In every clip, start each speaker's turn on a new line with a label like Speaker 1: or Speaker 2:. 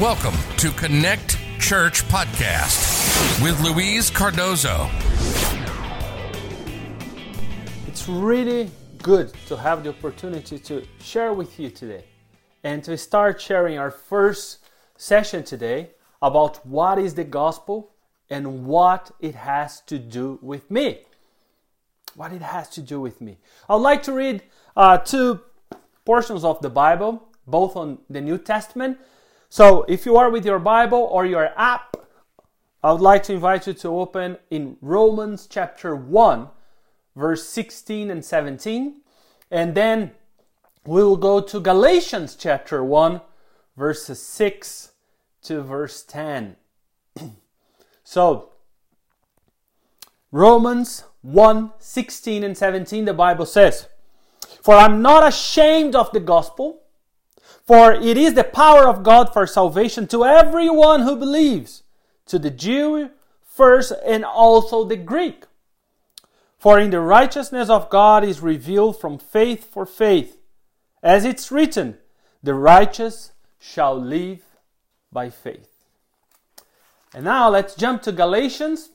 Speaker 1: Welcome to Connect Church Podcast with Louise Cardozo.
Speaker 2: It's really good to have the opportunity to share with you today and to start sharing our first session today about what is the gospel and what it has to do with me. What it has to do with me. I'd like to read uh, two portions of the Bible, both on the New Testament so if you are with your Bible or your app, I would like to invite you to open in Romans chapter 1, verse 16 and 17. And then we will go to Galatians chapter 1, verses 6 to verse 10. so, Romans 1 16 and 17, the Bible says, For I'm not ashamed of the gospel for it is the power of God for salvation to everyone who believes, to the Jew first and also the Greek. For in the righteousness of God is revealed from faith for faith. As it's written, the righteous shall live by faith. And now let's jump to Galatians.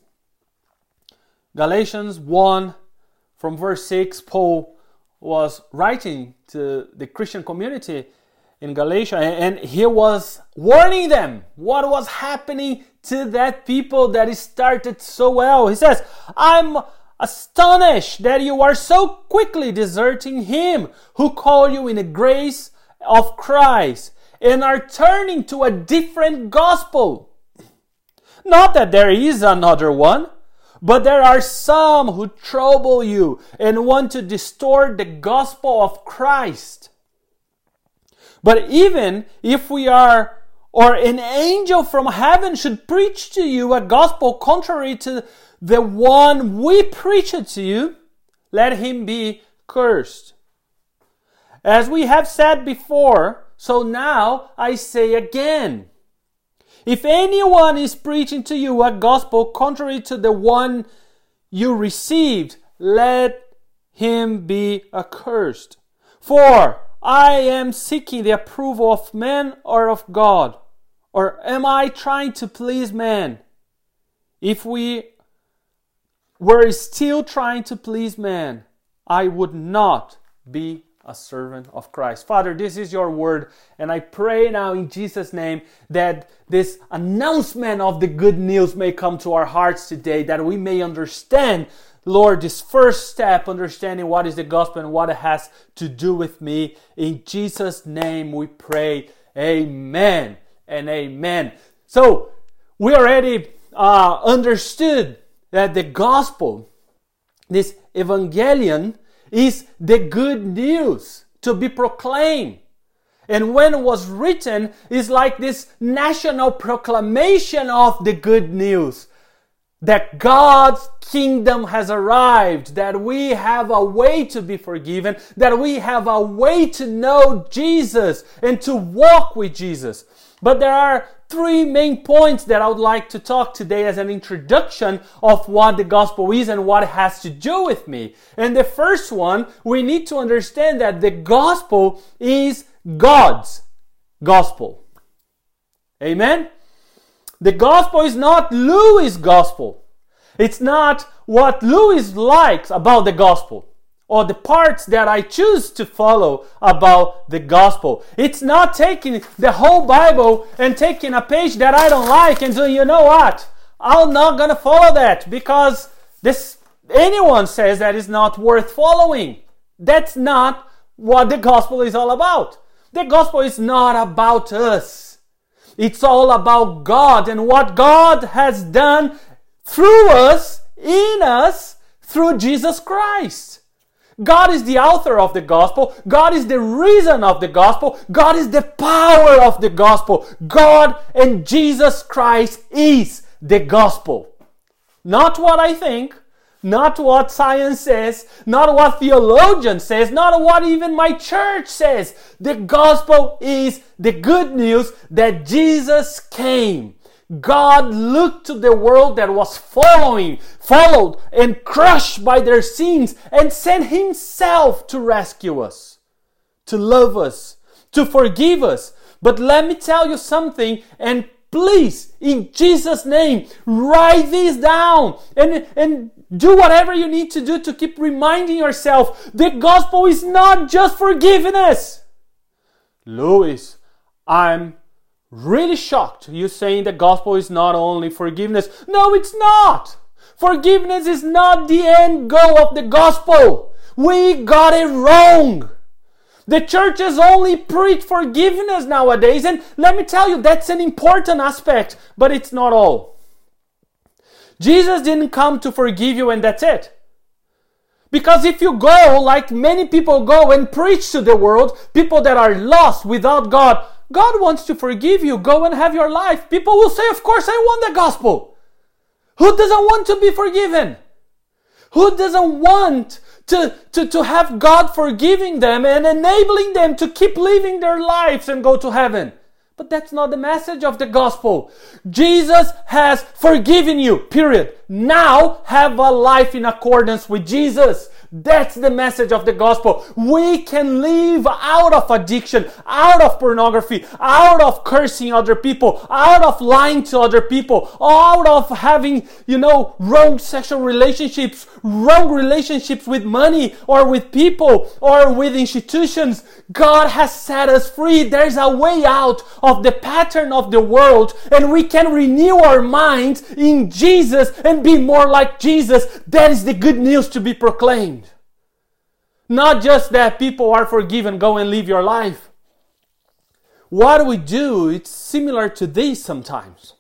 Speaker 2: Galatians 1 from verse 6, Paul was writing to the Christian community in Galatia, and he was warning them what was happening to that people that started so well. He says, I'm astonished that you are so quickly deserting him who called you in the grace of Christ and are turning to a different gospel. Not that there is another one, but there are some who trouble you and want to distort the gospel of Christ. But even if we are, or an angel from heaven should preach to you a gospel contrary to the one we preach to you, let him be cursed. As we have said before, so now I say again. If anyone is preaching to you a gospel contrary to the one you received, let him be accursed. For I am seeking the approval of man or of God? Or am I trying to please man? If we were still trying to please man, I would not be a servant of Christ. Father, this is your word, and I pray now in Jesus' name that this announcement of the good news may come to our hearts today, that we may understand Lord, this first step, understanding what is the gospel and what it has to do with me. In Jesus' name we pray. Amen and amen. So, we already uh, understood that the gospel, this evangelion, is the good news to be proclaimed. And when it was written, is like this national proclamation of the good news that God's kingdom has arrived, that we have a way to be forgiven, that we have a way to know Jesus and to walk with Jesus. But there are three main points that I would like to talk today as an introduction of what the gospel is and what it has to do with me. And the first one, we need to understand that the gospel is God's gospel. Amen? The gospel is not Louis' gospel. It's not what Louis likes about the gospel or the parts that I choose to follow about the gospel. It's not taking the whole Bible and taking a page that I don't like and saying, you know what? I'm not gonna follow that because this anyone says that is not worth following. That's not what the gospel is all about. The gospel is not about us. It's all about God and what God has done through us, in us, through Jesus Christ. God is the author of the gospel. God is the reason of the gospel. God is the power of the gospel. God and Jesus Christ is the gospel. Not what I think, not what science says, not what theologian says, not what even my church says. The gospel is the good news that Jesus came. God looked to the world that was following, followed and crushed by their sins and sent himself to rescue us, to love us, to forgive us, But let me tell you something, and please, in Jesus' name, write this down and, and do whatever you need to do to keep reminding yourself the gospel is not just forgiveness. Louis, I'm really shocked you saying the gospel is not only forgiveness. No, it's not. Forgiveness is not the end goal of the gospel. We got it wrong. The churches only preach forgiveness nowadays, and let me tell you, that's an important aspect, but it's not all. Jesus didn't come to forgive you, and that's it. Because if you go, like many people go and preach to the world, people that are lost without God, God wants to forgive you. Go and have your life. People will say, Of course, I want the gospel. Who doesn't want to be forgiven? Who doesn't want to, to, to have God forgiving them and enabling them to keep living their lives and go to heaven? But that's not the message of the gospel. Jesus has forgiven you, period. Now have a life in accordance with Jesus. That's the message of the gospel. We can live out of addiction, out of pornography, out of cursing other people, out of lying to other people, out of having, you know, wrong sexual relationships, wrong relationships with money or with people or with institutions. God has set us free. There's a way out of the pattern of the world and we can renew our minds in Jesus and be more like Jesus. That is the good news to be proclaimed. Not just that people are forgiven, go and live your life. What we do, it's similar to this sometimes.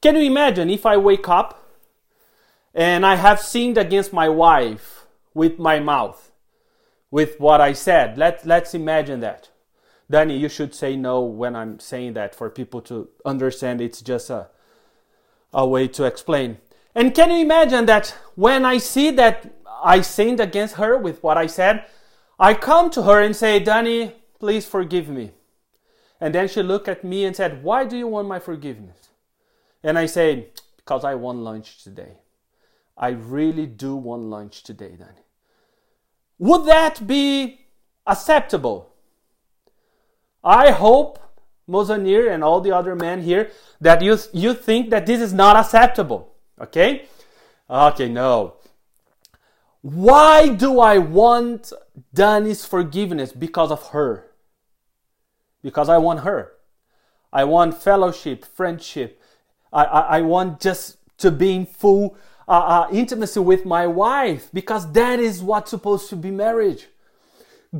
Speaker 2: Can you imagine if I wake up and I have sinned against my wife with my mouth, with what I said? Let, let's imagine that. Danny, you should say no when I'm saying that for people to understand it's just a, a way to explain. And can you imagine that when I see that I sinned against her with what I said, I come to her and say, Danny, please forgive me. And then she looked at me and said, Why do you want my forgiveness? And I say, Because I want lunch today. I really do want lunch today, Danny. Would that be acceptable? I hope, Mozanir and all the other men here, that you, you think that this is not acceptable. Okay? Okay, no. Why do I want Danny's forgiveness? Because of her. Because I want her. I want fellowship, friendship. I, I, I want just to be in full uh, uh, intimacy with my wife because that is what's supposed to be marriage.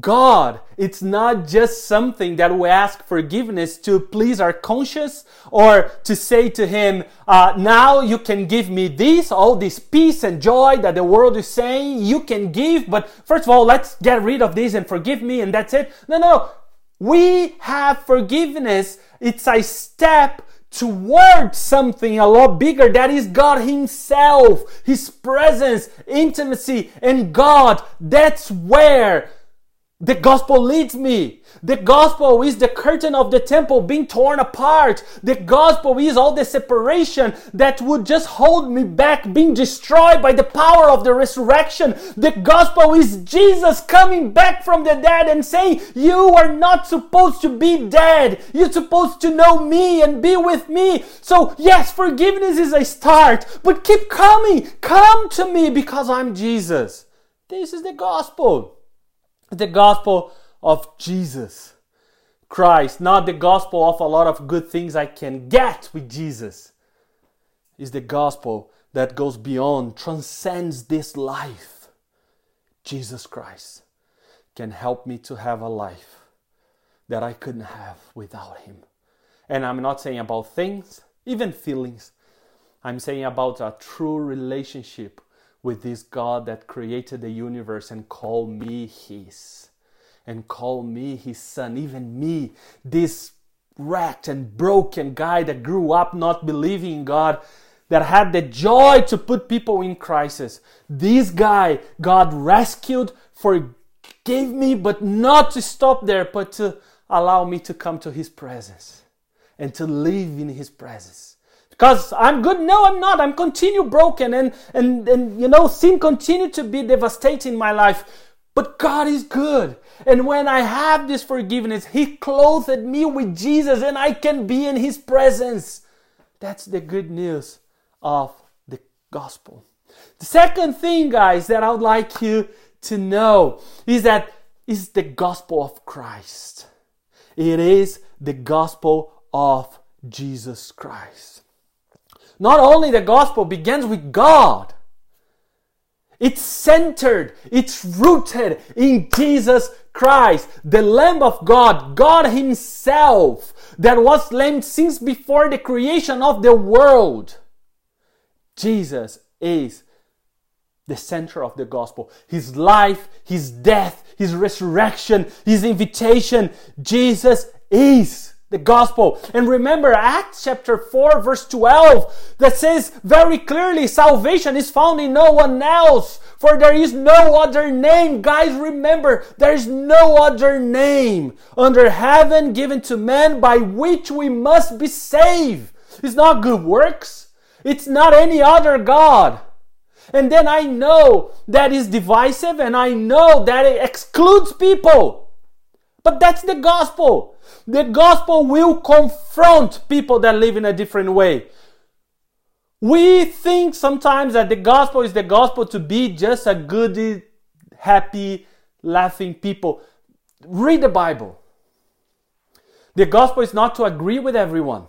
Speaker 2: God. It's not just something that we ask forgiveness to please our conscience or to say to Him, uh, now you can give me this, all this peace and joy that the world is saying you can give, but first of all, let's get rid of this and forgive me and that's it. No, no. We have forgiveness. It's a step towards something a lot bigger that is God Himself, His presence, intimacy, and God. That's where the gospel leads me. The gospel is the curtain of the temple being torn apart. The gospel is all the separation that would just hold me back, being destroyed by the power of the resurrection. The gospel is Jesus coming back from the dead and saying, You are not supposed to be dead. You're supposed to know me and be with me. So, yes, forgiveness is a start, but keep coming. Come to me because I'm Jesus. This is the gospel the gospel of Jesus Christ, not the gospel of a lot of good things I can get with Jesus. Is the gospel that goes beyond, transcends this life. Jesus Christ can help me to have a life that I couldn't have without Him. And I'm not saying about things, even feelings. I'm saying about a true relationship with this God that created the universe and called me His, and called me His Son, even me, this wrecked and broken guy that grew up not believing in God, that had the joy to put people in crisis. This guy, God rescued, forgave me, but not to stop there, but to allow me to come to His presence and to live in His presence because I'm good. No, I'm not. I'm continue broken and, and, and, you know, sin continue to be devastating my life. But God is good. And when I have this forgiveness, He clothed me with Jesus and I can be in His presence. That's the good news of the gospel. The second thing, guys, that I would like you to know is that is the gospel of Christ. It is the gospel of Jesus Christ. Not only the gospel begins with God, it's centered, it's rooted in Jesus Christ, the Lamb of God, God Himself, that was slain since before the creation of the world. Jesus is the center of the gospel. His life, His death, His resurrection, His invitation. Jesus is the gospel. And remember Acts chapter 4 verse 12 that says very clearly salvation is found in no one else for there is no other name. Guys, remember there is no other name under heaven given to men by which we must be saved. It's not good works. It's not any other God. And then I know that is divisive and I know that it excludes people. But that's the gospel. The gospel will confront people that live in a different way. We think sometimes that the gospel is the gospel to be just a good, happy, laughing people. Read the Bible. The gospel is not to agree with everyone.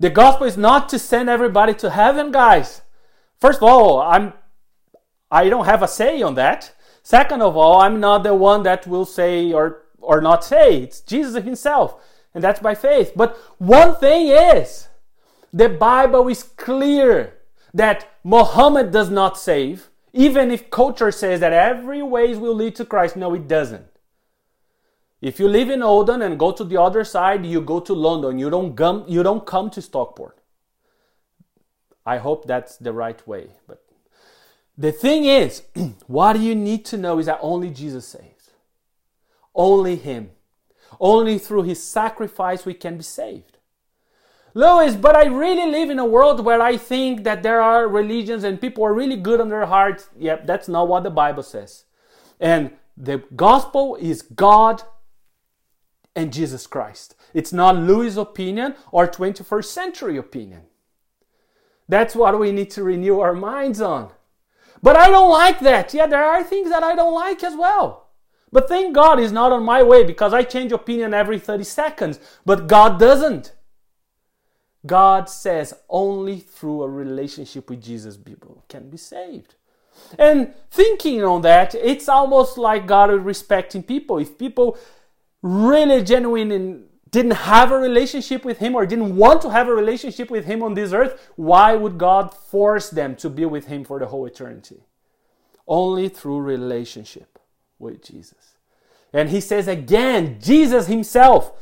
Speaker 2: The gospel is not to send everybody to heaven, guys. First of all, I'm I don't have a say on that. Second of all, I'm not the one that will say or or not say. It's Jesus himself, and that's by faith. But one thing is, the Bible is clear that Muhammad does not save, even if culture says that every ways will lead to Christ. No, it doesn't. If you live in Oldham and go to the other side, you go to London. You don't come, you don't come to Stockport. I hope that's the right way. But the thing is, what you need to know is that only Jesus saves. Only Him. Only through His sacrifice we can be saved. Louis, but I really live in a world where I think that there are religions and people are really good on their hearts. Yep, that's not what the Bible says. And the gospel is God and Jesus Christ. It's not Louis' opinion or 21st century opinion. That's what we need to renew our minds on. But I don't like that. Yeah, there are things that I don't like as well. But thank God is not on my way because I change opinion every 30 seconds. But God doesn't. God says only through a relationship with Jesus people can be saved. And thinking on that, it's almost like God is respecting people. If people really genuine in didn't have a relationship with Him or didn't want to have a relationship with Him on this earth, why would God force them to be with Him for the whole eternity? Only through relationship with Jesus. And He says again, Jesus Himself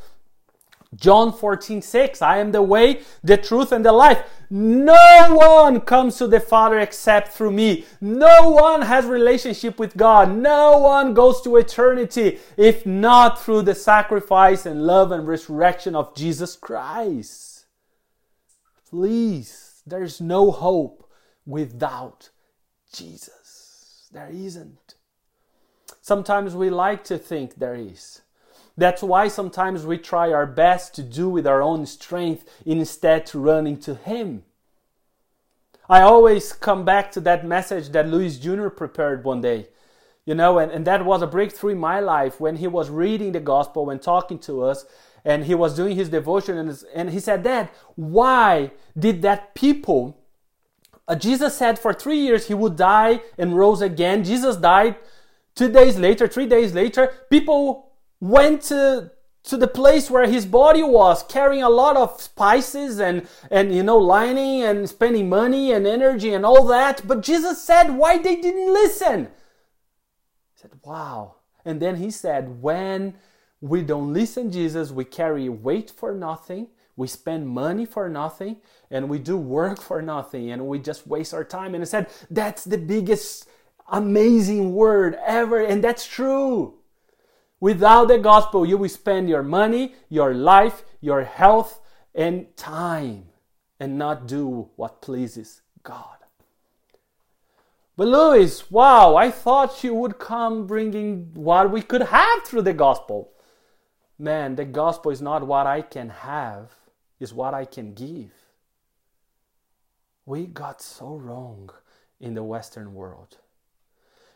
Speaker 2: John 14, 6, I am the way, the truth, and the life. No one comes to the Father except through me. No one has relationship with God. No one goes to eternity if not through the sacrifice and love and resurrection of Jesus Christ. Please, there's no hope without Jesus. There isn't. Sometimes we like to think there is. That's why sometimes we try our best to do with our own strength instead to running to Him. I always come back to that message that Louis Jr. prepared one day. You know, and, and that was a breakthrough in my life when he was reading the gospel and talking to us and he was doing his devotion and, and he said, Dad, why did that people uh, Jesus said for three years he would die and rose again. Jesus died two days later, three days later. People went to to the place where his body was carrying a lot of spices and and you know lining and spending money and energy and all that. But jesus said why they didn't listen? He said wow. And then he said when we don't listen jesus we carry weight for nothing. We spend money for nothing and we do work for nothing and we just waste our time. And he said that's the biggest amazing word ever and that's true Without the gospel, you will spend your money, your life, your health, and time and not do what pleases God. But Louis, wow, I thought you would come bringing what we could have through the gospel. Man, the gospel is not what I can have, is what I can give. We got so wrong in the Western world.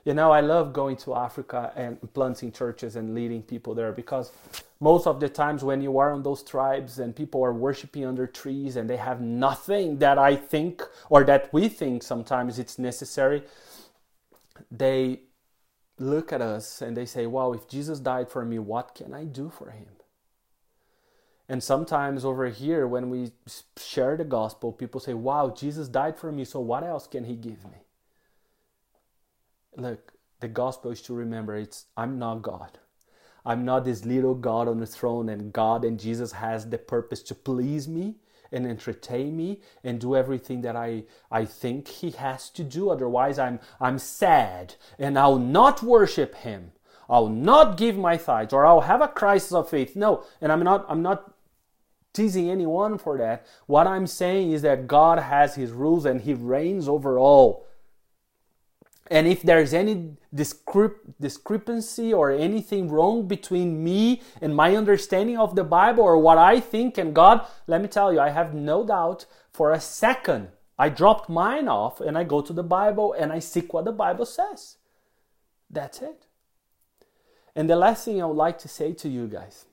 Speaker 2: You know, I love going to Africa and planting churches and leading people there because most of the times when you are on those tribes and people are worshiping under trees and they have nothing that I think or that we think sometimes it's necessary, they look at us and they say, Wow, if Jesus died for me, what can I do for him? And sometimes over here, when we share the gospel, people say, Wow, Jesus died for me, so what else can he give me? Look, the gospel is to remember it's I'm not God. I'm not this little God on the throne, and God and Jesus has the purpose to please me and entertain me and do everything that I, I think He has to do. Otherwise, I'm, I'm sad and I'll not worship Him. I'll not give my tithes or I'll have a crisis of faith. No, and I'm not, I'm not teasing anyone for that. What I'm saying is that God has His rules and He reigns over all. And if there's any discrepancy or anything wrong between me and my understanding of the Bible or what I think and God, let me tell you, I have no doubt for a second. I dropped mine off and I go to the Bible and I seek what the Bible says. That's it. And the last thing I would like to say to you guys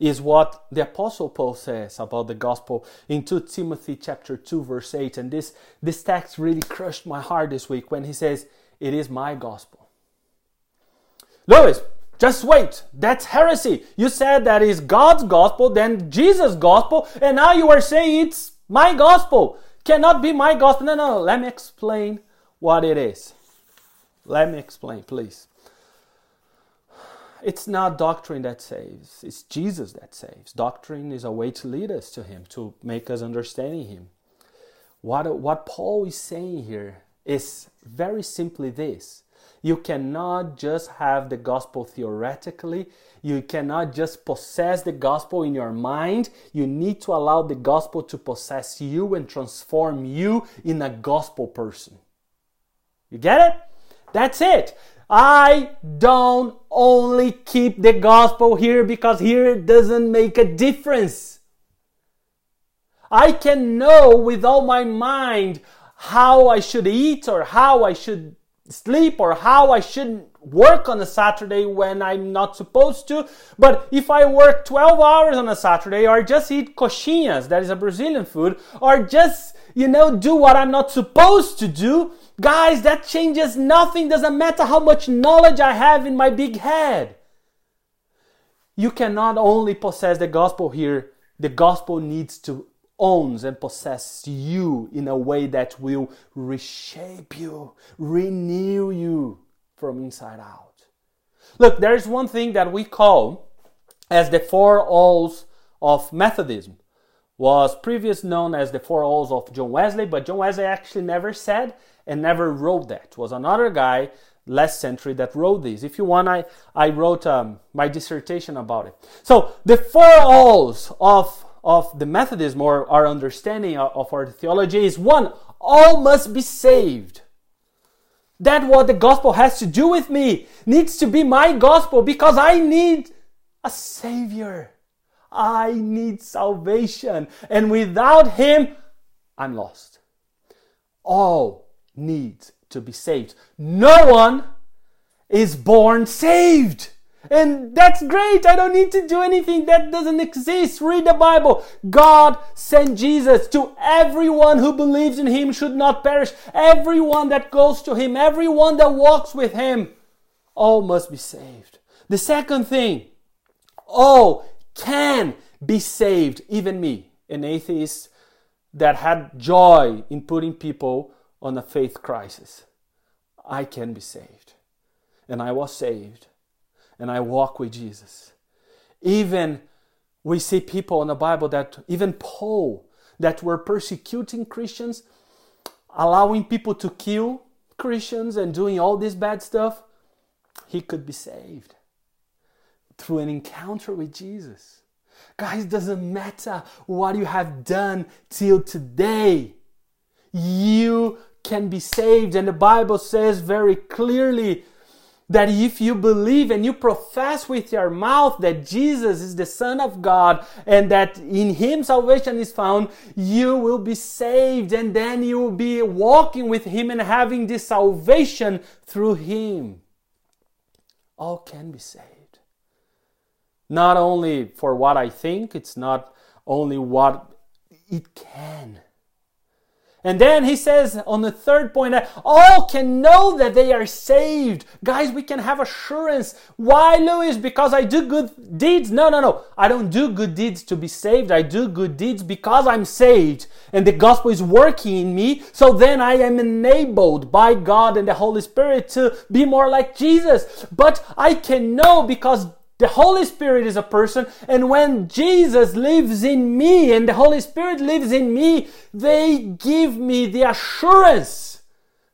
Speaker 2: is what the apostle paul says about the gospel in 2 timothy chapter 2 verse 8 and this this text really crushed my heart this week when he says it is my gospel. Louis just wait. That's heresy. You said that is god's gospel then jesus gospel and now you are saying it's my gospel. Cannot be my gospel. No, no. let me explain what it is. Let me explain please it's not doctrine that saves, it's Jesus that saves. Doctrine is a way to lead us to Him, to make us understanding Him. What, what Paul is saying here is very simply this you cannot just have the gospel theoretically. You cannot just possess the gospel in your mind. You need to allow the gospel to possess you and transform you in a gospel person. You get it? That's it. I don't only keep the gospel here because here it doesn't make a difference. I can know with all my mind how I should eat or how I should sleep or how I shouldn't work on a Saturday when I'm not supposed to. But if I work 12 hours on a Saturday or just eat coxinhas, that is a Brazilian food, or just, you know, do what I'm not supposed to do, Guys, that changes nothing. Doesn't matter how much knowledge I have in my big head. You cannot only possess the gospel here, the gospel needs to owns and possess you in a way that will reshape you, renew you from inside out. Look, there is one thing that we call as the four alls of Methodism was previously known as the four alls of John Wesley, but John Wesley actually never said and never wrote that. It was another guy last century that wrote this. If you want, I, I wrote um, my dissertation about it. So the four alls of, of the Methodism or our understanding of our theology is one, all must be saved. That what the gospel has to do with me needs to be my gospel because I need a savior. I need salvation. And without him, I'm lost. All needs to be saved. No one is born saved. And that's great. I don't need to do anything that doesn't exist. Read the Bible. God sent Jesus to everyone who believes in him should not perish. Everyone that goes to him, everyone that walks with him, all must be saved. The second thing, all can be saved, even me, an atheist that had joy in putting people on a faith crisis. I can be saved. And I was saved. And I walk with Jesus. Even we see people in the Bible that, even Paul, that were persecuting Christians, allowing people to kill Christians and doing all this bad stuff, he could be saved through an encounter with Jesus. Guys, doesn't matter what you have done till today. You can be saved. And the Bible says very clearly that if you believe and you profess with your mouth that Jesus is the Son of God and that in Him salvation is found, you will be saved and then you will be walking with Him and having this salvation through Him. All can be saved. Not only for what I think, it's not only what it can. And then he says on the third point that all can know that they are saved. Guys, we can have assurance. Why, Louis? Because I do good deeds? No, no, no. I don't do good deeds to be saved. I do good deeds because I'm saved and the gospel is working in me. So then I am enabled by God and the Holy Spirit to be more like Jesus. But I can know because the Holy Spirit is a person, and when Jesus lives in me and the Holy Spirit lives in me, they give me the assurance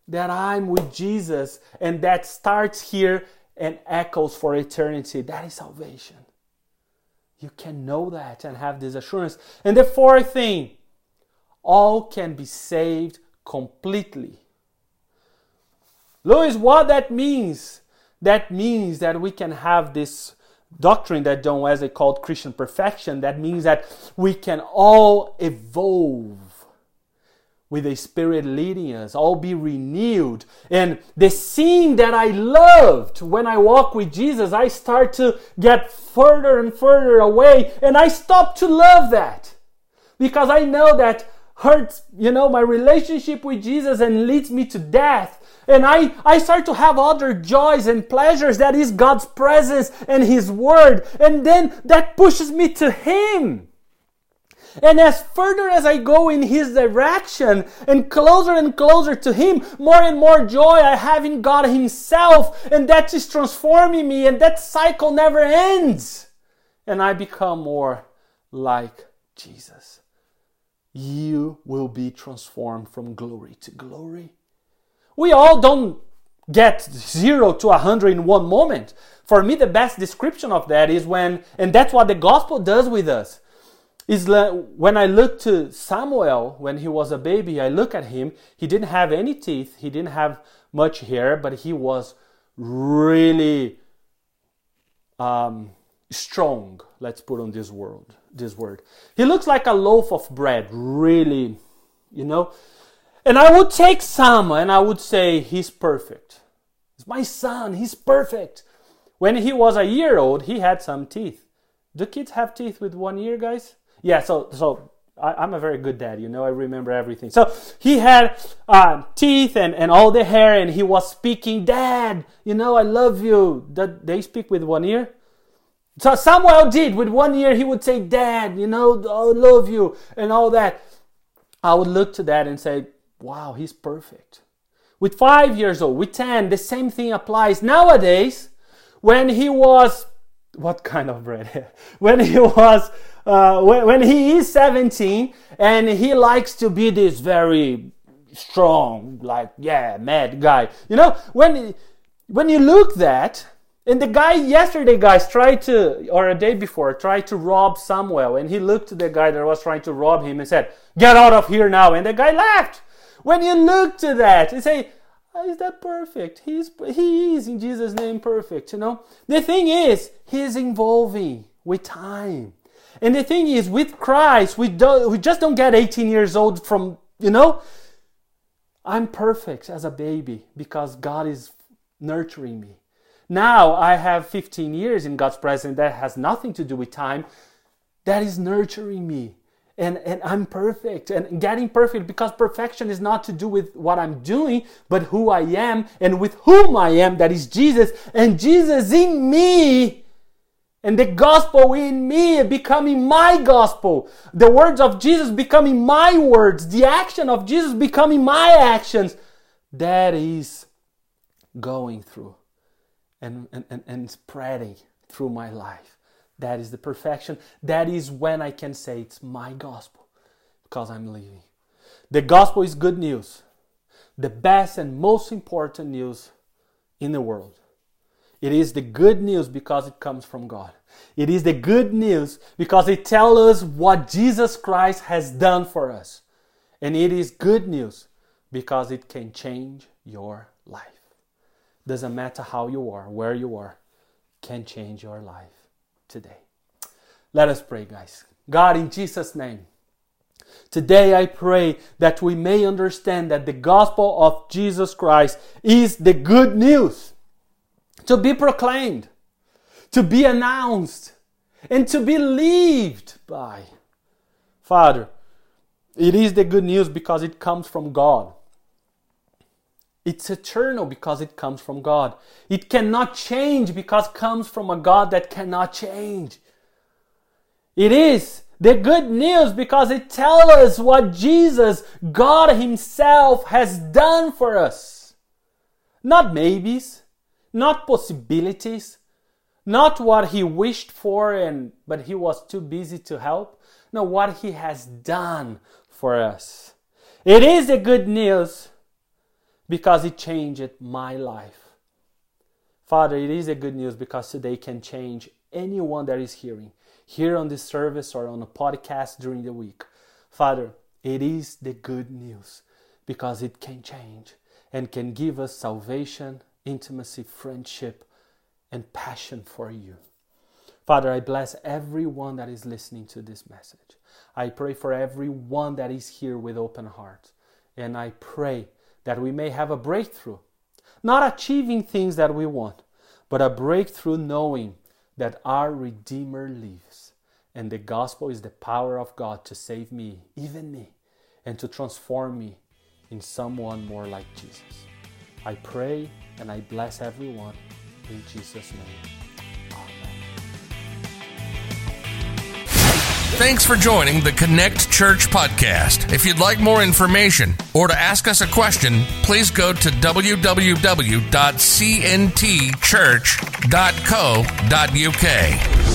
Speaker 2: that I'm with Jesus, and that starts here and echoes for eternity. That is salvation. You can know that and have this assurance. And the fourth thing, all can be saved completely. Louis, what that means? That means that we can have this doctrine that John Wesley called Christian perfection. That means that we can all evolve with the Spirit leading us, all be renewed. And the scene that I loved when I walk with Jesus, I start to get further and further away, and I stop to love that because I know that hurts, you know, my relationship with Jesus and leads me to death. And I, I start to have other joys and pleasures that is God's presence and His Word. And then that pushes me to Him. And as further as I go in His direction and closer and closer to Him, more and more joy I have in God Himself. And that is transforming me, and that cycle never ends. And I become more like Jesus. You will be transformed from glory to glory. We all don't get zero to a hundred in one moment. For me, the best description of that is when, and that's what the gospel does with us, is when I look to Samuel when he was a baby, I look at him, he didn't have any teeth, he didn't have much hair, but he was really um, strong. Let's put on this word. This word. He looks like a loaf of bread, really, you know. And I would take some and I would say, He's perfect. It's my son, he's perfect. When he was a year old, he had some teeth. Do kids have teeth with one year, guys? Yeah, so so I, am a very good dad, you know, I remember everything. So he had uh, teeth and, and all the hair, and he was speaking, Dad, you know, I love you. Did they speak with one ear? So Samuel did. With one ear, he would say, Dad, you know, I love you, and all that. I would look to that and say, wow, he's perfect. With five years old, with 10, the same thing applies. Nowadays, when he was, what kind of bread? when he was, uh, when, when he is 17 and he likes to be this very strong, like, yeah, mad guy. You know, when, when you look that, and the guy yesterday, guys, tried to, or a day before, tried to rob Samuel. And he looked to the guy that was trying to rob him and said, Get out of here now. And the guy laughed. When you look to that and say, oh, is that perfect? He's, he is in Jesus' name perfect, you know? The thing is, he's evolving with time. And the thing is, with Christ, we, don't, we just don't get 18 years old from, you know? I'm perfect as a baby because God is nurturing me. Now I have 15 years in God's presence that has nothing to do with time. That is nurturing me and, and I'm perfect and getting perfect because perfection is not to do with what I'm doing, but who I am and with whom I am, that is Jesus, and Jesus in me. And the gospel in me becoming my gospel. The words of Jesus becoming my words. The action of Jesus becoming my actions. That is going through and, and, and, and spreading through my life. That is the perfection. That is when I can say it's my gospel because I'm living. The gospel is good news, the best and most important news in the world. It is the good news because it comes from God. It is the good news because it tells us what Jesus Christ has done for us. And it is good news because it can change your life. Doesn't matter how you are, where you are, can change your life today. Let us pray, guys. God, in Jesus' name, today I pray that we may understand that the gospel of Jesus Christ is the good news to be proclaimed, to be announced, and to be believed by. Father, it is the good news because it comes from God. It's eternal because it comes from God. It cannot change because it comes from a God that cannot change. It is the good news because it tells us what Jesus, God Himself, has done for us. Not maybes, not possibilities, not what He wished for and but He was too busy to help. No, what He has done for us. It is the good news because it changed my life. Father, it is a good news because today can change anyone that is hearing, here on this service or on a podcast during the week. Father, it is the good news because it can change and can give us salvation, intimacy, friendship, and passion for you. Father, I bless everyone that is listening to this message. I pray for everyone that is here with open heart. And I pray that we may have a breakthrough. Not achieving things that we want, but a breakthrough knowing that our Redeemer lives. And the gospel is the power of God to save me, even me, and to transform me in someone more like Jesus. I pray and I bless everyone in Jesus' name.
Speaker 1: Thanks for joining the Connect Church podcast. If you'd like more information or to ask us a question, please go to www.cntchurch.co.uk.